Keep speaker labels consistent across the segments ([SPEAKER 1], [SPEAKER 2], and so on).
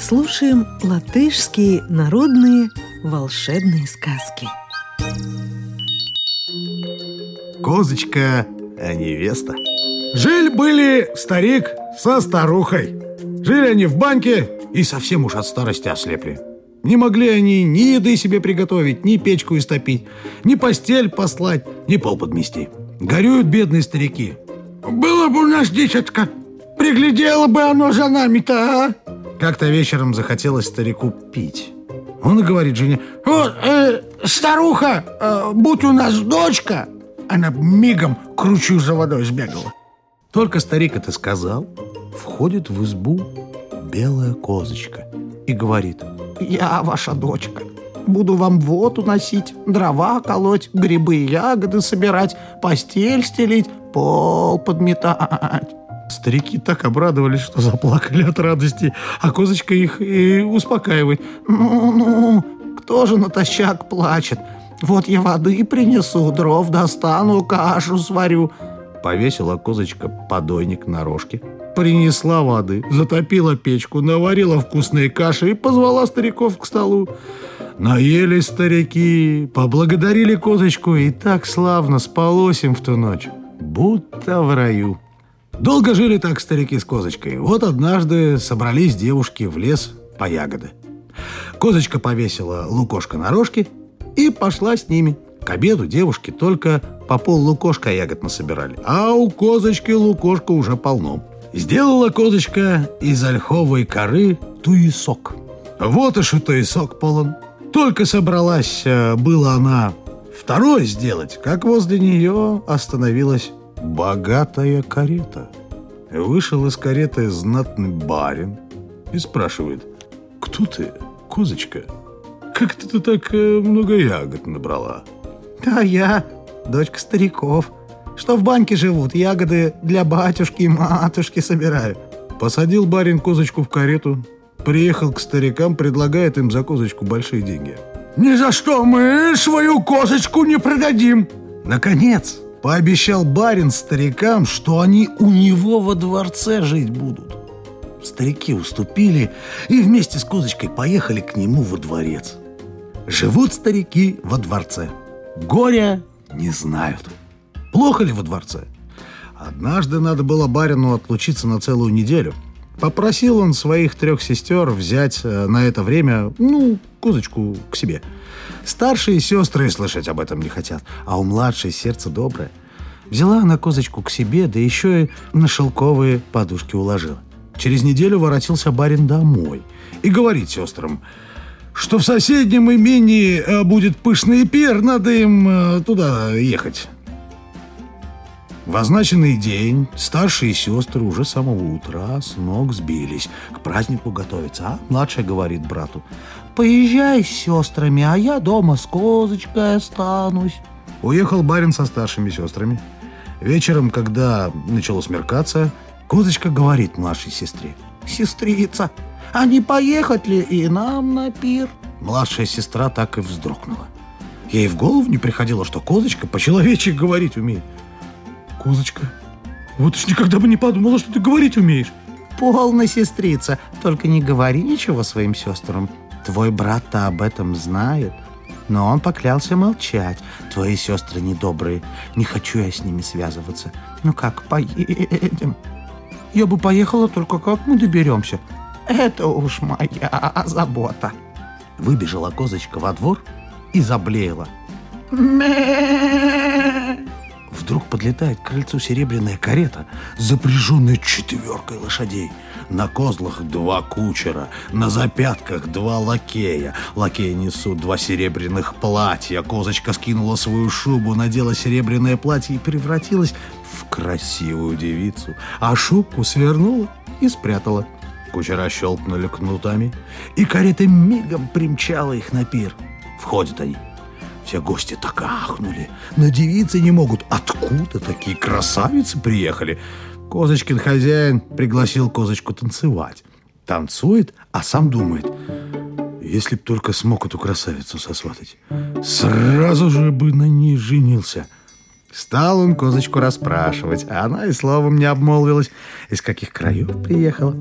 [SPEAKER 1] слушаем латышские народные волшебные сказки
[SPEAKER 2] Козочка, а невеста –
[SPEAKER 3] Жили-были старик со старухой. Жили они в банке и совсем уж от старости ослепли. Не могли они ни еды себе приготовить, ни печку истопить, ни постель послать, ни пол подмести. Горюют бедные старики. «Было бы у нас дитятка, приглядело бы оно за нами-то, а?» Как-то вечером захотелось старику пить. Он и говорит жене, «Вот, э, старуха, э, будь у нас дочка!» Она мигом кручу за водой сбегала. Только старик это сказал, входит в избу белая козочка и говорит «Я ваша дочка, буду вам воду носить, дрова колоть, грибы и ягоды собирать, постель стелить, пол подметать». Старики так обрадовались, что заплакали от радости, а козочка их и успокаивает. «Ну-ну, кто же натощак плачет? Вот я воды принесу, дров достану, кашу сварю». Повесила козочка подойник на рожке. Принесла воды, затопила печку, наварила вкусные каши и позвала стариков к столу. Наелись старики, поблагодарили козочку, и так славно спалось им в ту ночь, будто в раю. Долго жили так старики с козочкой. Вот однажды собрались девушки в лес по ягоды. Козочка повесила лукошко на рожке и пошла с ними – к обеду девушки только по пол лукошка ягод насобирали, а у козочки лукошка уже полно. Сделала козочка из ольховой коры туесок. Вот и туесок полон. Только собралась э, была она второй сделать, как возле нее остановилась богатая карета. Вышел из кареты знатный барин и спрашивает, «Кто ты, козочка? Как ты так э, много ягод набрала?» А я дочка стариков, что в банке живут, ягоды для батюшки и матушки собираю. Посадил барин козочку в карету, приехал к старикам, предлагает им за козочку большие деньги. «Ни за что мы свою козочку не продадим!» Наконец, пообещал барин старикам, что они у него во дворце жить будут. Старики уступили и вместе с козочкой поехали к нему во дворец. Живут старики во дворце – Горя не знают. Плохо ли во дворце? Однажды надо было барину отлучиться на целую неделю. Попросил он своих трех сестер взять э, на это время, ну, козочку к себе. Старшие сестры слышать об этом не хотят, а у младшей сердце доброе. Взяла она козочку к себе, да еще и на шелковые подушки уложила. Через неделю воротился барин домой и говорит сестрам – что в соседнем имении э, будет пышный пир, надо им э, туда ехать. В означенный день старшие сестры уже с самого утра с ног сбились к празднику готовиться, а младшая говорит брату, «Поезжай с сестрами, а я дома с козочкой останусь». Уехал барин со старшими сестрами. Вечером, когда начало смеркаться, козочка говорит младшей сестре, «Сестрица, а не поехать ли и нам на пир? Младшая сестра так и вздрогнула. Ей в голову не приходило, что козочка по-человечески говорить умеет. Козочка, вот уж никогда бы не подумала, что ты говорить умеешь. Полная сестрица, только не говори ничего своим сестрам. Твой брат-то об этом знает. Но он поклялся молчать. Твои сестры недобрые. Не хочу я с ними связываться. Ну как, поедем? Я бы поехала, только как мы доберемся? Это уж моя забота. Выбежала козочка во двор и заблеяла. Вдруг подлетает к крыльцу серебряная карета, запряженная четверкой лошадей. На козлах два кучера, на запятках два лакея. Лакеи несут два серебряных платья. Козочка скинула свою шубу, надела серебряное платье и превратилась в красивую девицу. А шубку свернула и спрятала. Кучера щелкнули кнутами, и карета мигом примчала их на пир. Входят они. Все гости так ахнули, надевиться не могут. Откуда такие красавицы приехали? Козочкин хозяин пригласил Козочку танцевать. Танцует, а сам думает, если б только смог эту красавицу сосватать, сразу же бы на ней женился. Стал он Козочку расспрашивать, а она и словом не обмолвилась, из каких краев приехала.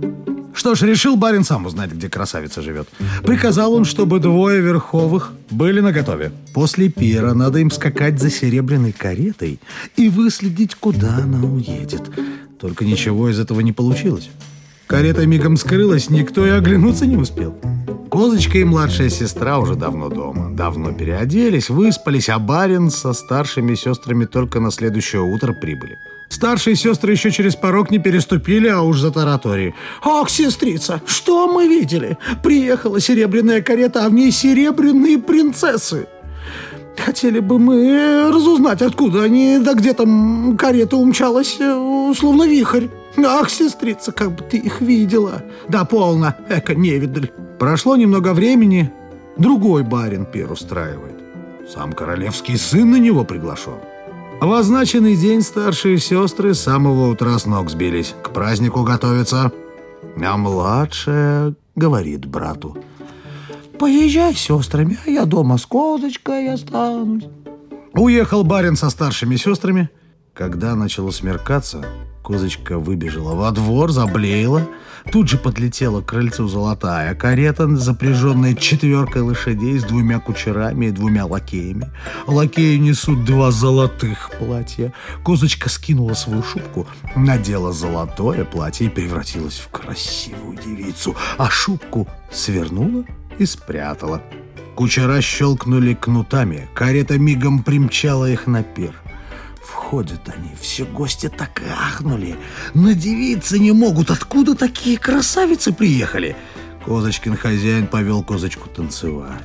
[SPEAKER 3] Что ж, решил барин сам узнать, где красавица живет. Приказал он, чтобы двое верховых были наготове. После пира надо им скакать за серебряной каретой и выследить, куда она уедет. Только ничего из этого не получилось. Карета мигом скрылась, никто и оглянуться не успел. Козочка и младшая сестра уже давно дома. Давно переоделись, выспались, а барин со старшими сестрами только на следующее утро прибыли. Старшие сестры еще через порог не переступили, а уж за таратории. «Ах, сестрица, что мы видели? Приехала серебряная карета, а в ней серебряные принцессы!» Хотели бы мы разузнать, откуда они, да где там карета умчалась, э, словно вихрь. Ах, сестрица, как бы ты их видела. Да полно, эко невидаль. Прошло немного времени, другой барин пир устраивает. Сам королевский сын на него приглашен. В означенный день старшие сестры с самого утра с ног сбились. К празднику готовятся. А младшая говорит брату. «Поезжай с сестрами, а я дома с козочкой останусь». Уехал барин со старшими сестрами. Когда начало смеркаться, Козочка выбежала во двор, заблеяла. Тут же подлетела к крыльцу золотая карета, запряженная четверкой лошадей с двумя кучерами и двумя лакеями. Лакеи несут два золотых платья. Козочка скинула свою шубку, надела золотое платье и превратилась в красивую девицу, а шубку свернула и спрятала. Кучера щелкнули кнутами, карета мигом примчала их на пир. Входят они, все гости так ахнули. Надевиться не могут, откуда такие красавицы приехали? Козочкин хозяин повел козочку танцевать.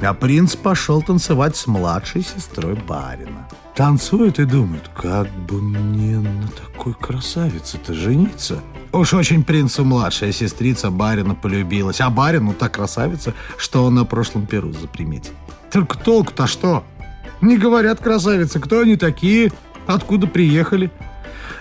[SPEAKER 3] А принц пошел танцевать с младшей сестрой барина. Танцует и думает, как бы мне на такой красавице-то жениться. Уж очень принцу младшая сестрица барина полюбилась, а барину так красавица, что он на прошлом перу заприметил. Только толку-то что? Не говорят красавицы, кто они такие, откуда приехали.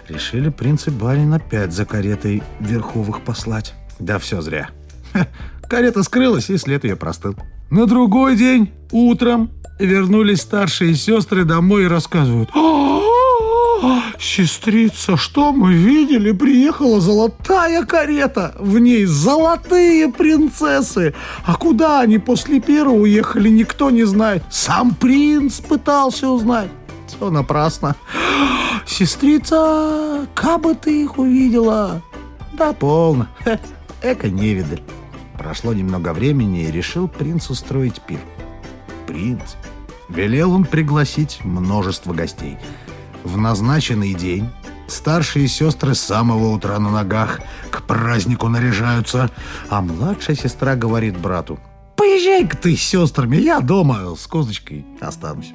[SPEAKER 3] Решили принц и барин опять за каретой верховых послать. Да все зря. Ха, карета скрылась, и след ее простыл. На другой день, утром, вернулись старшие сестры домой и рассказывают. «Сестрица, что мы видели? Приехала золотая карета, в ней золотые принцессы. А куда они после первого уехали, никто не знает. Сам принц пытался узнать. Все напрасно. Сестрица, как бы ты их увидела? Да полно. Эка невидаль. Прошло немного времени, и решил принц устроить пир. Принц. Велел он пригласить множество гостей – в назначенный день старшие сестры с самого утра на ногах к празднику наряжаются, а младшая сестра говорит брату, «Поезжай-ка ты с сестрами, я дома с козочкой останусь».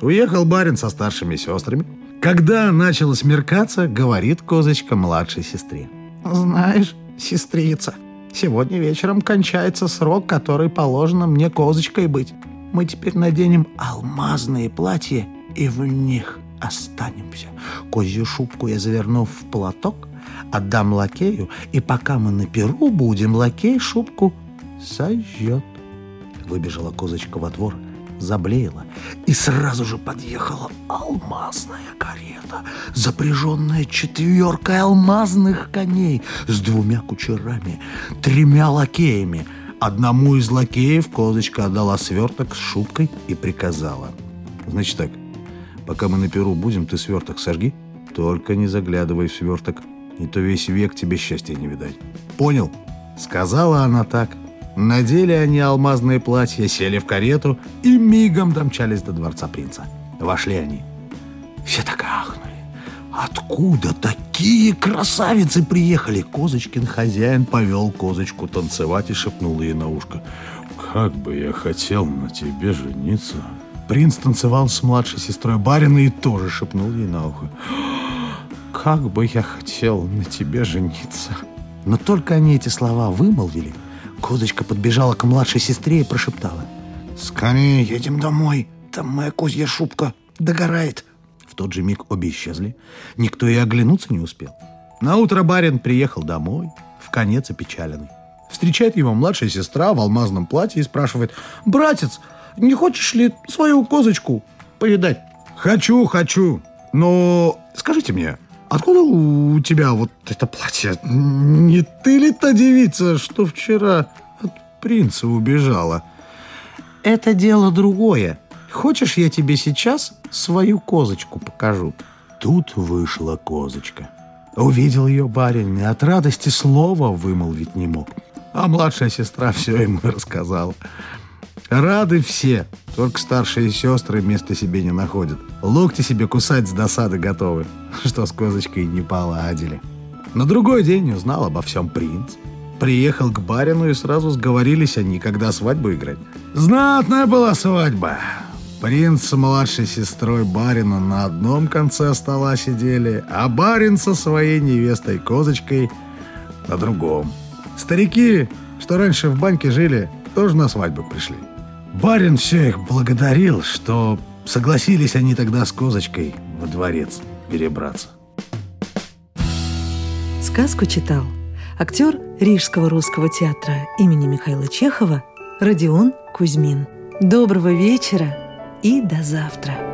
[SPEAKER 3] Уехал барин со старшими сестрами. Когда начало смеркаться, говорит козочка младшей сестре. «Знаешь, сестрица, сегодня вечером кончается срок, который положено мне козочкой быть. Мы теперь наденем алмазные платья и в них останемся. Козью шубку я заверну в платок, отдам лакею, и пока мы на перу будем, лакей шубку сожжет. Выбежала козочка во двор, заблеяла, и сразу же подъехала алмазная карета, запряженная четверкой алмазных коней с двумя кучерами, тремя лакеями. Одному из лакеев козочка отдала сверток с шубкой и приказала. Значит так, Пока мы на перу будем, ты сверток сожги. Только не заглядывай в сверток, не то весь век тебе счастья не видать. Понял? Сказала она так. Надели они алмазные платья, сели в карету и мигом домчались до дворца принца. Вошли они. Все так ахнули. Откуда такие красавицы приехали? Козочкин хозяин повел козочку танцевать и шепнул ей на ушко. «Как бы я хотел на тебе жениться!» Принц танцевал с младшей сестрой барина и тоже шепнул ей на ухо. «Как бы я хотел на тебе жениться!» Но только они эти слова вымолвили, козочка подбежала к младшей сестре и прошептала. «Скорее едем домой, там моя козья шубка догорает». В тот же миг обе исчезли. Никто и оглянуться не успел. На утро барин приехал домой, в конец опечаленный. Встречает его младшая сестра в алмазном платье и спрашивает, «Братец, не хочешь ли свою козочку повидать?» «Хочу, хочу, но скажите мне, откуда у тебя вот это платье? Не ты ли та девица, что вчера от принца убежала?» «Это дело другое. Хочешь, я тебе сейчас свою козочку покажу?» Тут вышла козочка. Увидел ее барин и от радости слова вымолвить не мог. А младшая сестра все ему рассказала. Рады все, только старшие сестры места себе не находят. Локти себе кусать с досады готовы, что с козочкой не поладили. На другой день узнал обо всем принц. Приехал к барину и сразу сговорились они, когда свадьбу играть. Знатная была свадьба. Принц с младшей сестрой барина на одном конце стола сидели, а барин со своей невестой Козочкой на другом. Старики, что раньше в банке жили, тоже на свадьбу пришли. Барин все их благодарил, что согласились они тогда с Козочкой во дворец перебраться.
[SPEAKER 1] Сказку читал актер Рижского русского театра имени Михаила Чехова Родион Кузьмин. Доброго вечера и до завтра.